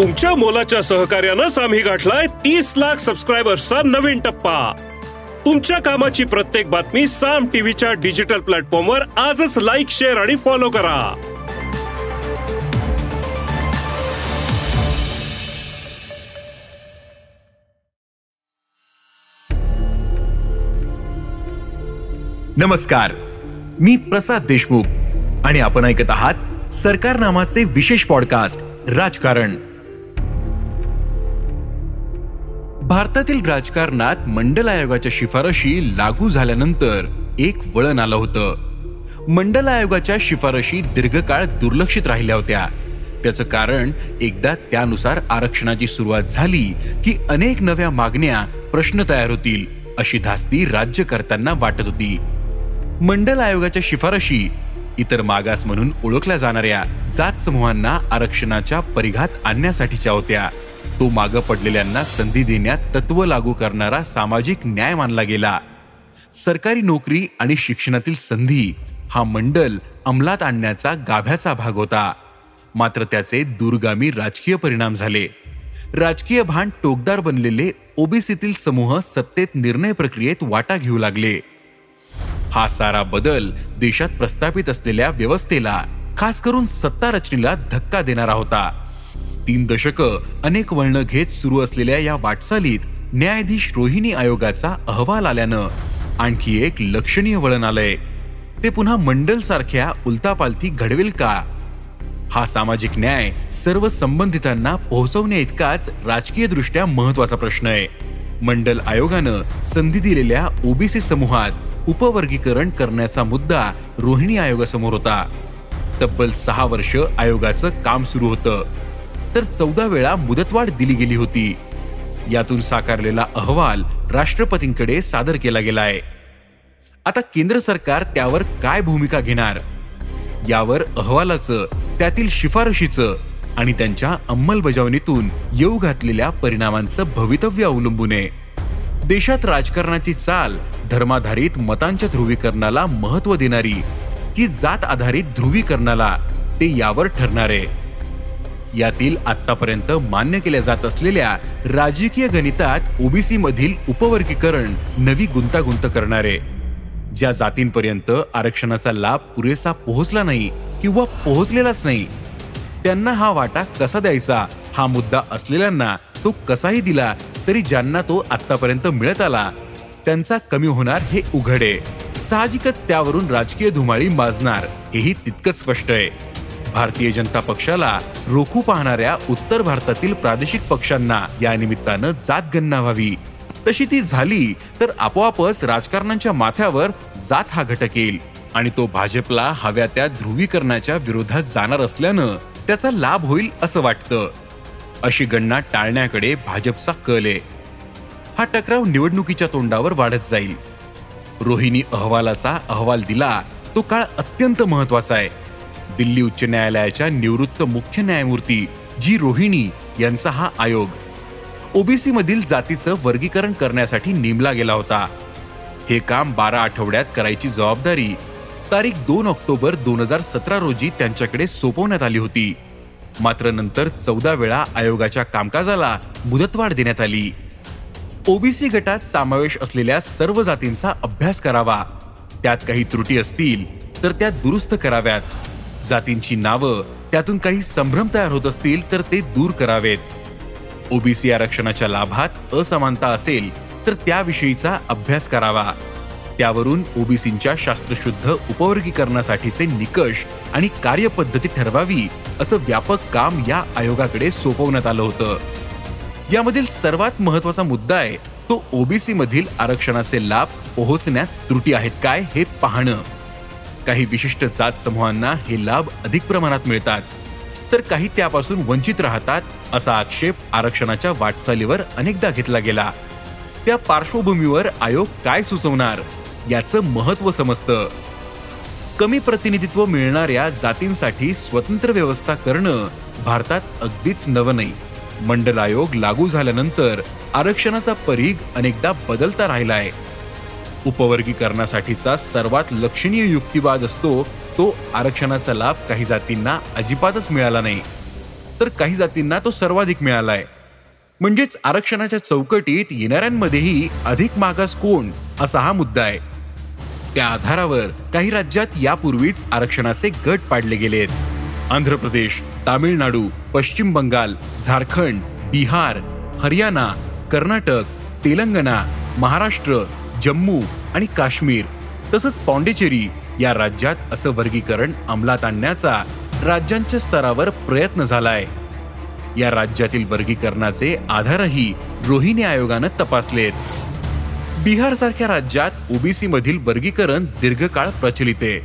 तुमच्या मोलाच्या सहकार्यानंच आम्ही गाठलाय तीस लाख सबस्क्रायबर्सचा नवीन टप्पा. तुमच्या कामाची प्रत्येक बातमी साम टीव्हीच्या डिजिटल प्लॅटफॉर्मवर आजच लाईक शेअर आणि फॉलो करा. नमस्कार. मी प्रसाद देशमुख आणि आपण ऐकत आहात सरकार नामाचे विशेष पॉडकास्ट राजकारण. भारतातील राजकारणात मंडल आयोगाच्या शिफारशी लागू झाल्यानंतर एक वळण आलं होतं. मंडल आयोगाच्या शिफारशी दीर्घकाळ दुर्लक्षित राहिल्या होत्या. त्याचं कारण एकदा त्यानुसार आरक्षणाची सुरुवात झाली की अनेक नव्या मागण्या प्रश्न तयार होतील अशी धास्ती राज्यकर्त्यांना वाटत होती. मंडल आयोगाच्या शिफारशी इतर मागास म्हणून ओळखल्या जाणाऱ्या जात समूहांना आरक्षणाच्या परिघात आणण्यासाठीच्या होत्या. तो मागं पडलेल्यांना संधी देण्यात तत्व लागू करणारा सामाजिक न्याय मानला गेला. सरकारी नोकरी आणि शिक्षणातील संधी हा मंडल अंमलात आणण्याचा गाभ्याचा भाग होता. मात्र त्याचे दूरगामी राजकीय परिणाम झाले. राजकीय भान टोकदार बनलेले ओबीसीतील समूह सत्तेत निर्णय प्रक्रियेत वाटा घेऊ लागले. हा सारा बदल देशात प्रस्थापित असलेल्या व्यवस्थेला खास करून सत्ता रचनेला धक्का देणारा होता. तीन दशकं अनेक वळणं घेत सुरू असलेल्या या वाटचालीत न्यायाधीश रोहिणी आयोगाचा अहवाल आल्यानं आणखी एक लक्षणीय वळण आलंय. ते पुन्हा मंडल सारख्या उलतापालती घडवेल का? हा सामाजिक न्याय सर्व संबंधितांना पोहोचवण्या इतकाच राजकीय दृष्ट्या महत्त्वाचा प्रश्न आहे. मंडल आयोगानं संधी दिलेल्या ओबीसी समूहात उपवर्गीकरण करण्याचा मुद्दा रोहिणी आयोगासमोर होता. तब्बल सहा वर्ष आयोगाचं काम सुरू होतं. तर चौदा वेळा मुदतवाढ दिली गेली होती. यातून साकारलेला अहवाल राष्ट्रपतींकडे सादर केला गेलाय. आता केंद्र सरकार त्यावर काय भूमिका घेणार? यावर अहवालाचं त्यातील शिफारशीचं आणि त्यांच्या अंमलबजावणीतून येऊ घातलेल्या परिणामांचं भवितव्य अवलंबून आहे. देशात राजकारणाची चाल धर्माधारित मतांच्या ध्रुवीकरणाला महत्त्व देणारी की जात आधारित ध्रुवीकरणाला ते यावर ठरणार आहे. यातील आतापर्यंत मान्य केल्या जात असलेल्या राजकीय गणितात ओबीसी मधील उपवर्गीकरण नवी गुंतागुंत करणारे. ज्या जातींपर्यंत आरक्षणाचा लाभ पुरेसा पोहोचला नाही किंवा पोहोचलेलाच नाही त्यांना हा वाटा कसा द्यायचा हा मुद्दा असलेल्यांना तो कसाही दिला तरी ज्यांना तो आतापर्यंत मिळत आला त्यांचा कमी होणार हे उघड. साहजिकच त्यावरून राजकीय धुमाळी माजणार हेही तितकंच स्पष्ट आहे. भारतीय जनता पक्षाला रोखू पाहणाऱ्या उत्तर भारतातील प्रादेशिक पक्षांना या निमित्तानं जात गणना व्हावी. तशी ती झाली तर आपोआपच राजकारणांच्या माथ्यावर जात हा घटक येईल आणि तो भाजपला हव्या त्या ध्रुवीकरणाच्या विरोधात जाणार असल्यानं त्याचा लाभ होईल असं वाटतं. अशी गणना टाळण्याकडे भाजपचा कल आहे. हा टकराव निवडणुकीच्या तोंडावर वाढत जाईल. रोहिणी अहवालाचा अहवाल दिला तो काळ अत्यंत महत्त्वाचा आहे. दिल्ली उच्च न्यायालयाच्या निवृत्त मुख्य न्यायमूर्ती जी रोहिणी यांचा हा आयोग. ओबीसी मधील जातीचं वर्गीकरण करण्यासाठी नेमला गेला होता. हे काम बारा आठवड्यात करायची जबाबदारी तारीख दोन ऑक्टोबर दोन हजार सतरा रोजी त्यांच्याकडे सोपवण्यात आली होती. मात्र नंतर चौदा वेळा आयोगाच्या कामकाजाला मुदतवाढ देण्यात आली. ओबीसी गटात समावेश असलेल्या सर्व जातींचा अभ्यास करावा. त्यात काही त्रुटी असतील तर त्या दुरुस्त कराव्यात. जातींची नावं त्यातून काही संभ्रम तयार होत असतील तर ते दूर करावेत. ओबीसी आरक्षणाच्या लाभात असमानता असेल तर त्याविषयीचा अभ्यास करावा. त्यावरून ओबीसींच्या शास्त्रशुद्ध उपवर्गीकरणासाठीचे निकष आणि कार्यपद्धती ठरवावी असं व्यापक काम या आयोगाकडे सोपवण्यात आलं होतं. यामधील सर्वात महत्त्वाचा मुद्दा आहे तो ओबीसी मधील आरक्षणाचे लाभ पोहोचण्यात त्रुटी आहेत काय हे पाहणं. काही विशिष्ट जात समूहांना हे लाभ अधिक प्रमाणात मिळतात. तर काही त्यापासून वंचित राहतात असा आक्षेप आरक्षणाच्या वाटचालीवर अनेकदा घेतला गेला. त्या पार्श्वभूमीवर आयोग काय सुचवणार याचं महत्त्व समजतं. कमी प्रतिनिधित्व मिळणाऱ्या जातींसाठी स्वतंत्र व्यवस्था करणं भारतात अगदीच नवं नाही. मंडल आयोग लागू झाल्यानंतर आरक्षणाचा परीघ अनेकदा बदलता राहिला आहे उपवर्गीकरणासाठीचा सर्वात लक्षणीय युक्तिवाद असतो तो आरक्षणाचा लाभ काही जातींना अजिबातच मिळाला नाही. तर काही जातींना तो सर्वाधिक मिळालाय. म्हणजेच आरक्षणाच्या चौकटीत येणाऱ्यांमध्येही अधिक मागास कोण असा हा मुद्दा आहे. त्या आधारावर काही राज्यात यापूर्वीच आरक्षणाचे गट पाडले गेलेत. आंध्र प्रदेश तामिळनाडू पश्चिम बंगाल झारखंड बिहार हरियाणा कर्नाटक तेलंगणा महाराष्ट्र जम्मू आणि काश्मीर तसंच पॉंडेचेरी या राज्यात असं वर्गीकरण अंमलात आणण्याचा राज्यांच्या स्तरावर प्रयत्न झालाय. या राज्यातील वर्गीकरणाचे आधारही रोहिणी आयोगानं तपासलेत. बिहार सारख्या राज्यात ओबीसी मधील वर्गीकरण दीर्घकाळ प्रचलित आहे.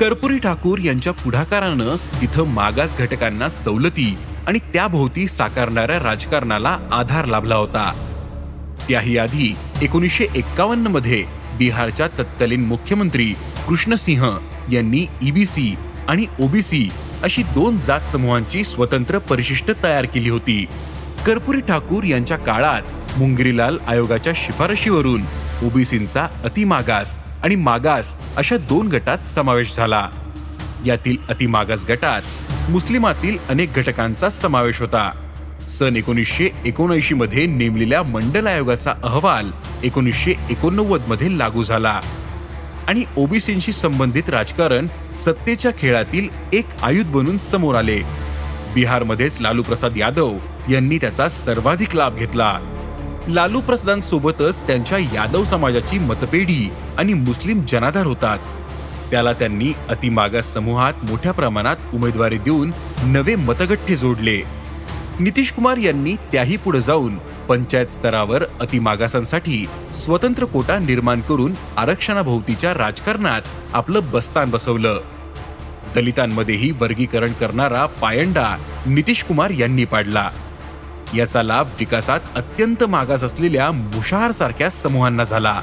कर्पुरी ठाकूर यांच्या पुढाकारानं तिथं मागास घटकांना सवलती आणि त्याभोवती साकारणाऱ्या राजकारणाला आधार लाभला होता. त्याही आधी एकोणीसशे एक्कावन्नमध्ये बिहारच्या तत्कालीन मुख्यमंत्री कृष्णसिंह यांनी ईबीसी आणि ओबीसी अशी दोन जात समूहांची स्वतंत्र परिशिष्ट तयार केली होती. कर्पुरी ठाकूर यांच्या काळात मुंगरीलाल आयोगाच्या शिफारशीवरून ओबीसींचा अतिमागास आणि मागास अशा दोन गटात समावेश झाला. यातील अतिमागास गटात मुस्लिमातील अनेक घटकांचा समावेश होता. सन एकोणीसशे एकोणऐंशी मध्ये नेमलेल्या मंडल आयोगाचा अहवाल एकोणीसशे एकोणनव्वदमध्ये लागू झाला. आणि ओबीसींशी संबंधित राजकारण सत्तेच्या खेळातील एक आयुध बनून समोर आले. बिहारमध्येच लालू प्रसाद यादव यांनी त्याचा सर्वाधिक लाभ घेतला. लालू प्रसादांसोबतच त्यांच्या यादव समाजाची मतपेढी आणि मुस्लिम जनाधार होताच. त्याला त्यांनी अतिमागास समूहात मोठ्या प्रमाणात उमेदवारी देऊन नवे मतगठ्ठे जोडले. नितीश कुमार यांनी त्याही पुढे जाऊन पंचायत स्तरावर अतिमागासांसाठी स्वतंत्र कोटा निर्माण करून आरक्षणाभोवतीच्या राजकारणात आपलं बस्तान बसवलं. दलितांमध्येही वर्गीकरण करणारा पायंडा नितीश कुमार यांनी पाडला. याचा लाभ विकासात अत्यंत मागास असलेल्या मुशाहार सारख्या समूहांना झाला.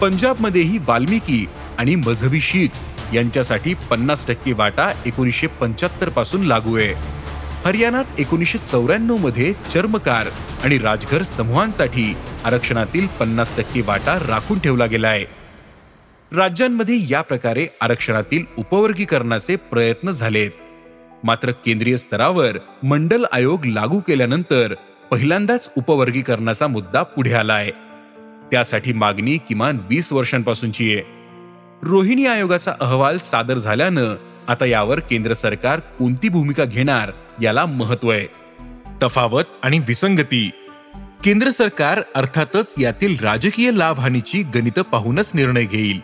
पंजाबमध्येही वाल्मिकी आणि मजहबी शीख यांच्यासाठी पन्नास टक्के वाटा एकोणीसशे पंच्याहत्तरपासून लागू आहे. हरियाणात एकोणीसशे चौऱ्याण्णवमध्ये चर्मकार आणि राजघर समूहांसाठी आरक्षणातील पन्नास टक्के वाटा राखून ठेवला गेलाय. राज्यांमध्ये या प्रकारे आरक्षणातील उपवर्गीकरणाचे प्रयत्न झालेत. मात्र केंद्रीय स्तरावर मंडल आयोग लागू केल्यानंतर पहिल्यांदाच उपवर्गीकरणाचा मुद्दा पुढे आलाय. त्यासाठी मागणी किमान वीस वर्षांपासूनची आहे. रोहिणी आयोगाचा अहवाल सादर झाल्यानं आता यावर केंद्र सरकार कोणती भूमिका घेणार याला महत्त्व आहे. तफावत आणि विसंगती. केंद्र सरकार अर्थातच यातील राजकीय लाभहानीची गणित पाहूनच निर्णय घेईल.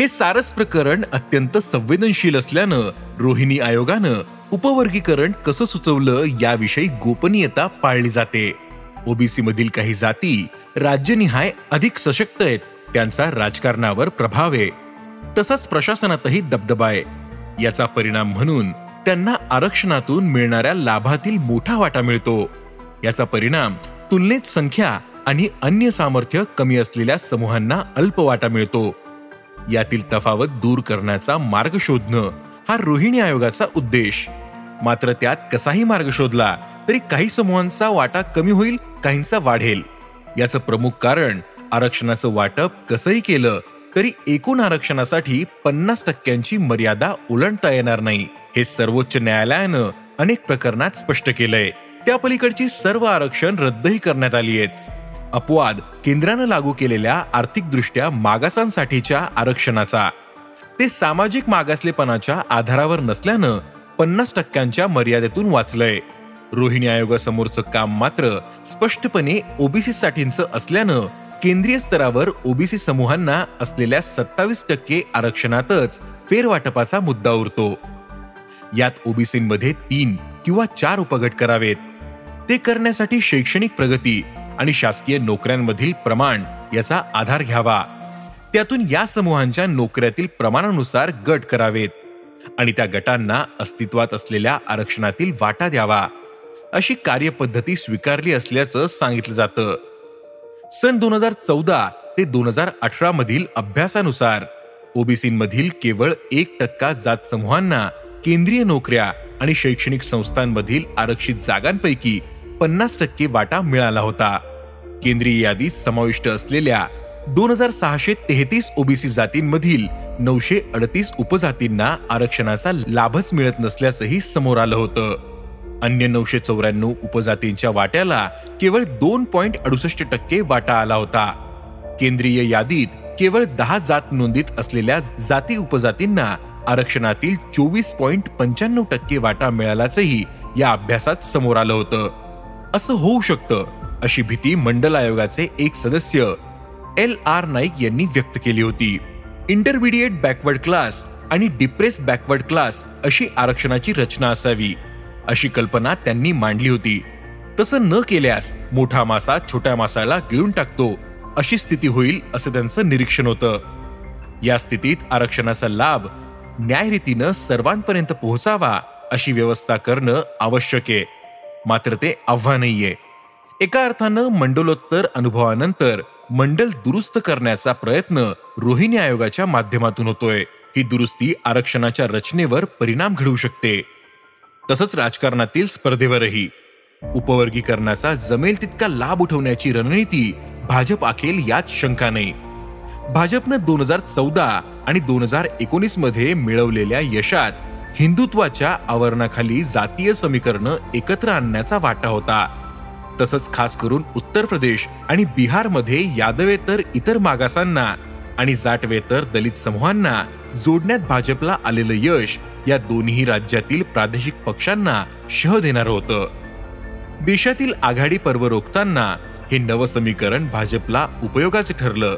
हे सारस प्रकरण अत्यंत संवेदनशील असल्यानं रोहिणी आयोगानं उपवर्गीकरण कसं सुचवलं याविषयी गोपनीयता पाळली जाते. ओबीसी मधील काही जाती राज्यनिहाय अधिक सशक्त आहेत त्यांचा राजकारणावर प्रभाव आहे. तसाच प्रशासनातही दबदबा आहे. याचा परिणाम म्हणून त्यांना आरक्षणातून मिळणाऱ्या लाभातील मोठा वाटा मिळतो. याचा परिणाम तुलनेत संख्या आणि अन्य सामर्थ्य कमी असलेल्या समूहांना अल्प वाटा मिळतो. यातील तफावत दूर करण्याचा मार्ग शोधणं हा रोहिणी आयोगाचा उद्देश. मात्र त्यात कसाही मार्ग शोधला तरी काही समूहांचा वाटा कमी होईल काहींचा वाढेल. याचं प्रमुख कारण आरक्षणाचं वाटप कसंही केलं तरी एकूण आरक्षणासाठी पन्नास टक्क्यांची मर्यादा ओलांडता येणार नाही हे सर्वोच्च न्यायालयानं अनेक प्रकरणात स्पष्ट केलंय. त्या पलीकडची सर्व आरक्षण रद्दही करण्यात आली आहेत. अपवाद केंद्रानं लागू केलेल्या आर्थिकदृष्ट्या मागासांसाठीच्या आरक्षणाचा. ते सामाजिक मागासलेपणाच्या आधारावर नसल्यानं पन्नास टक्क्यांच्या मर्यादेतून वाचलंय. रोहिणी आयोगासमोरचं काम मात्र स्पष्टपणे ओबीसी साठींचं असल्यानं केंद्रीय स्तरावर ओबीसी समूहांना असलेल्या सत्तावीस टक्के आरक्षणातच फेरवाटपाचा मुद्दा उरतो. यात ओबीसीमध्ये तीन किंवा चार उपगट करावेत. ते करण्यासाठी शैक्षणिक प्रगती आणि शासकीय नोकऱ्यांमधील प्रमाण याचा आधार घ्यावा. त्यातून या समूहांच्या नोकऱ्यातील प्रमाणानुसार गट करावेत आणि त्या गटांना अस्तित्वात असलेल्या आरक्षणातील वाटा द्यावा. अशी कार्यपद्धती स्वीकारली असल्याचं सांगितलं जातं. सन दोन हजार चौदा ते दोन हजार अठरा मधील अभ्यासानुसार ओबीसीमधील केवळ एक टक्का जात समूहांना केंद्रीय नोकऱ्या आणि शैक्षणिक संस्थांमधील आरक्षित जागांपैकी पन्नास टक्के वाटा मिळाला होता. केंद्रीय यादीत समाविष्ट असलेल्या दोन हजार सहाशे तेहतीस ओबीसी जातींमधील नऊशे अडतीस उपजातींना आरक्षणाचा लाभच मिळत नसल्याचंही समोर आलं होतं. अन्य नऊशे चौऱ्याण्णव उपजातींच्या वाट्याला केवळ दोन पॉइंट अडुसष्ट टक्के वाटा आला होता. केंद्रीय यादीत केवळ दहा जात नोंदीत असलेल्या जाती उपजातींना आरक्षणातील चोवीस पॉइंट पंच्याण्णव टक्के वाटा मिळाल्याचंही या अभ्यासात समोर आलं होतं. असं होऊ शकतं अशी भीती मंडल आयोगाचे एक सदस्य एल आर नाईक यांनी व्यक्त केली होती. इंटरमिडिएट बॅकवर्ड क्लास आणि डिप्रेस बॅकवर्ड क्लास अशी आरक्षणाची रचना असावी. अशी कल्पना त्यांनी मांडली होती. तसं न केल्यास मोठा मासा छोट्या मासाला गिळून टाकतो अशी स्थिती होईल असं त्यांचं निरीक्षण होतं. या स्थितीत आरक्षणाचा लाभ न्यायरीतीनं सर्वांपर्यंत पोहोचावा अशी व्यवस्था करणं आवश्यक आहे. मात्र ते आव्हानहीये एका अर्थानं मंडलोत्तर अनुभवानंतर मंडल दुरुस्त करण्याचा प्रयत्न रोहिणी आयोगाच्या माध्यमातून होतोय. ही दुरुस्ती आरक्षणाच्या रचनेवर परिणाम घडवू शकते. तसंच राजकारणातील स्पर्धेवरही. उपवर्गीकरणाचा जमेल तितका लाभ उठवण्याची रणनीती भाजप आखेल यात शंका नाही. भाजपनं दोन हजार चौदा आणि दोन हजार एकोणीसमध्ये मिळवलेल्या यशात हिंदुत्वाच्या आवरणाखाली जातीय समीकरणं एकत्र आणण्याचा वाटा होता. तसंच खास करून उत्तर प्रदेश आणि बिहारमध्ये यादवेतर इतर मागासांना आणि जाटवेतर दलित समूहांना जोडण्यात भाजपला आलेलं यश या दोन्ही राज्यातील प्रादेशिक पक्षांना शह देणार होतं. देशातील आघाडी पर्व रोखताना हे नवसमीकरण भाजपला उपयोगाचं ठरलं.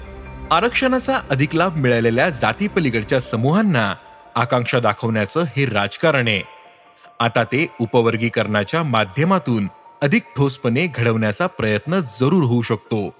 आरक्षणाचा अधिक लाभ मिळालेल्या जातीपलीकडच्या समूहांना आकांक्षा दाखवण्याचं हे राजकारण आहे. आता ते उपवर्गीकरणाच्या माध्यमातून अधिक ठोसपणे घडवण्याचा प्रयत्न जरूर होऊ शकतो.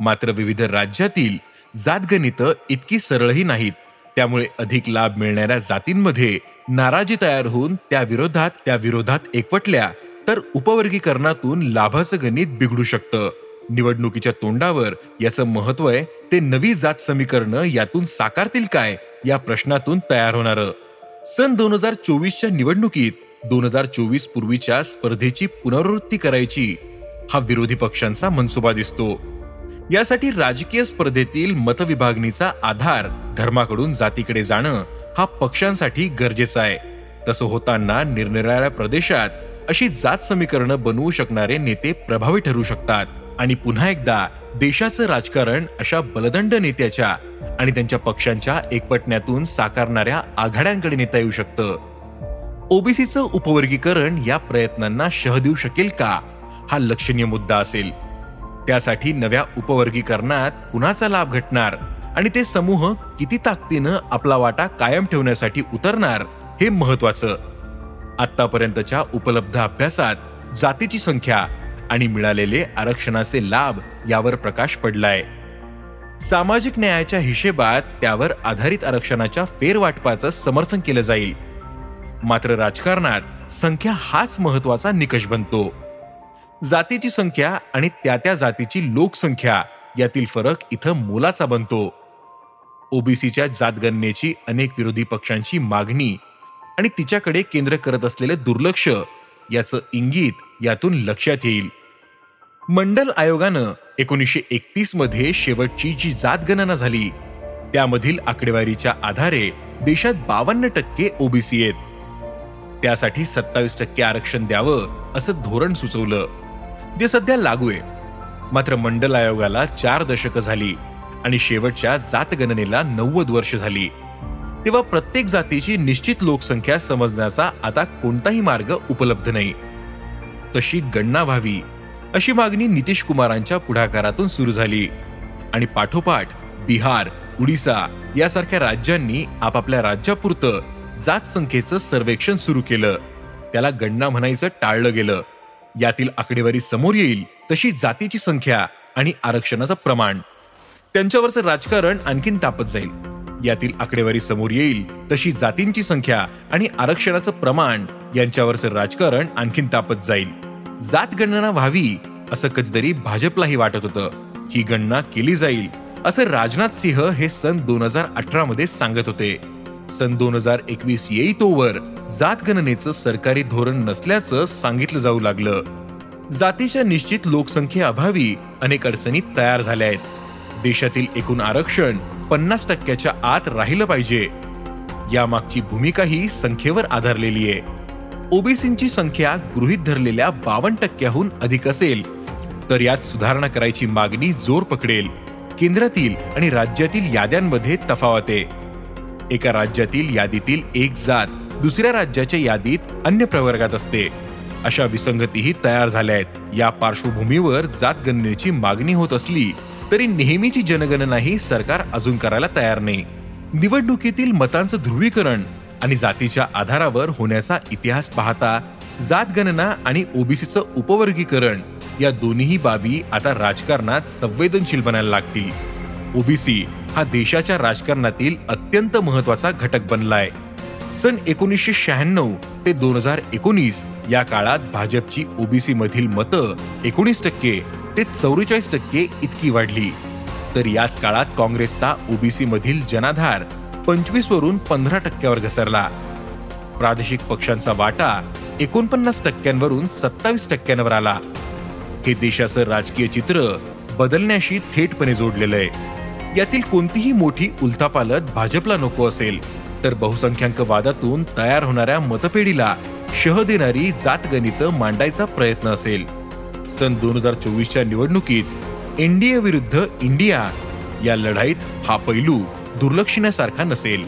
मात्र विविध राज्यातील जातगणित इतकी सरळही नाहीत. त्यामुळे अधिक लाभ मिळणाऱ्या जातींमध्ये नाराजी तयार होऊन त्या विरोधात त्या विरोधात एकवटल्या तर उपवर्गीकरणातून लाभाचं गणित बिघडू शकतं. निवडणुकीच्या तोंडावर याचं महत्त्व आहे ते नवी जात समीकरण यातून साकारतील काय या प्रश्नातून तयार होणार. सन दोन हजार चोवीसच्या निवडणुकीत दोन हजार चोवीस पूर्वीच्या स्पर्धेची पुनरावृत्ती करायची हा विरोधी पक्षांचा मनसुबा दिसतो. यासाठी राजकीय स्पर्धेतील मतविभागणीचा आधार धर्माकडून जातीकडे जाणं हा पक्षांसाठी गरजेचा आहे. तसं होताना निरनिराळ्या प्रदेशात अशी जात समीकरणं बनवू शकणारे नेते प्रभावी ठरू शकतात. आणि पुन्हा एकदा देशाचं राजकारण अशा बलदंड नेत्याच्या आणि त्यांच्या पक्षांच्या एकवटण्यातून साकारणाऱ्या आघाड्यांकडे नेता येऊ शकतं. ओबीसीचं उपवर्गीकरण या प्रयत्नांना शह देऊ शकेल का? हा लक्षणीय मुद्दा असेल. त्यासाठी नव्या उपवर्गीकरणात कुणाचा लाभ घटणार आणि ते समूह किती ताकदीनं आपला वाटा कायम ठेवण्यासाठी उतरणार हे महत्वाचं. आतापर्यंतच्या उपलब्ध अभ्यासात जातीची संख्या आणि मिळालेले आरक्षणाचे लाभ यावर प्रकाश पडलाय. सामाजिक न्यायाच्या हिशेबात त्यावर आधारित आरक्षणाच्या फेरवाटपाचं समर्थन केलं जाईल. मात्र राजकारणात संख्या हाच महत्त्वाचा निकष बनतो. जातीची संख्या आणि त्या त्या जातीची लोकसंख्या यातील फरक इथं मोलाचा बनतो. ओबीसीच्या जातगणनेची अनेक विरोधी पक्षांची मागणी आणि तिच्याकडे केंद्र करत असलेले दुर्लक्ष याचं इंगित यातून लक्षात येईल. मंडल आयोगानं एकोणीसशे एकतीसमध्ये शेवटची जी जातगणना झाली त्यामधील आकडेवारीच्या आधारे देशात बावन्न टक्के ओबीसी आहेत. त्यासाठी सत्तावीस टक्के आरक्षण द्यावं असं धोरण सुचवलं. जे सध्या लागू आहे. मात्र मंडल आयोगाला चार दशकं झाली आणि शेवटच्या जातगणनेला नव्वद वर्ष झाली. तेव्हा प्रत्येक जातीची निश्चित लोकसंख्या समजण्याचा आता कोणताही मार्ग उपलब्ध नाही. तशी गणना व्हावी अशी मागणी नितीश कुमारांच्या पुढाकारातून सुरू झाली. आणि पाठोपाठ बिहार उडीसा यासारख्या राज्यांनी आपापल्या राज्यापुरतं जात संख्येचं सर्वेक्षण सुरू केलं. त्याला गणना म्हणायचं टाळलं गेलं. यातील आकडेवारी समोर येईल तशी जातीची संख्या आणि आरक्षणाचं प्रमाण. त्यांच्यावरचं राजकारण आणखीन तापत जाईल. यातील आकडेवारी समोर येईल तशी जातींची संख्या आणि आरक्षणाचं प्रमाण यांच्यावरचं राजकारण आणखीन तापत जाईल. जात गणना व्हावी असं कधीतरी भाजपलाही वाटत होतं. ही गणना केली जाईल असं राजनाथ सिंह हे सन दोन हजार अठरा मध्ये सांगत होते. सन दोन हजार एकवीस येई तोवर जात गणनेचं सरकारी धोरण नसल्याचं सांगितलं जाऊ लागलं. जातीच्या निश्चित लोकसंख्येअभावी अनेक अडचणी तयार झाल्या आहेत. देशातील एकूण आरक्षण पन्नास टक्क्याच्या आत राहिलं पाहिजे. यामागची भूमिका ही संख्येवर आधारलेली आहे. ओबीसींची संख्या गृहीत धरलेल्या बावन्न टक्क्याहून अधिक असेल तर यात सुधारणा करायची मागणी जोर पकडेल. केंद्रातील आणि राज्यातील याद्यांमध्ये तफावत आहे. एका राज्यातील यादीतील एक जात दुसऱ्या राज्याच्या यादीत अन्य प्रवर्गात असते. अशा विसंगतीही तयार झाल्या आहेत. या पार्श्वभूमीवर जात गणनेची मागणी होत असली तरी नेहमीची जनगणनाही सरकार अजून करायला तयार नाही. निवडणुकीतील मतांचं ध्रुवीकरण आणि जातीच्या आधारावर होण्याचा इतिहास पाहता जात गणना आणि ओबीसीचं उपवर्गीकरण या दोन्ही बाबी आता राजकारणात संवेदनशील बनायला लागतील. ओबीसी हा देशाच्या राजकारणातील अत्यंत महत्त्वाचा घटक बनलाय. सन एकोणीसशे शहाण्णव ते दोन हजार एकोणीस या काळात भाजपची ओबीसी मधील मतं एकोणीस टक्के ते चौवेचाळीस टक्के इतकी वाढली. तर याच काळात काँग्रेसचा ओबीसी मधील जनाधार पंचवीस वरून पंधरा टक्क्यावर घसरला. प्रादेशिक पक्षांचा वाटा एकोणपन्नास टक्क्यांवरून सत्तावीस टक्क्यांवर आला. हे देशाचं राजकीय चित्र बदलण्याशी थेटपणे जोडलेलं आहे. यातील कोणतीही मोठी उलथापालत भाजपला नको असेल. तर बहुसंख्याक वादातून तयार होणाऱ्या मतपेढीला शह देणारी जातगणितं मांडायचा प्रयत्न असेल. सन दोन हजार चोवीसच्या निवडणुकीत एनडीए विरुद्ध इंडिया या लढाईत हा पैलू दुर्लक्षण्यासारखा नसेल.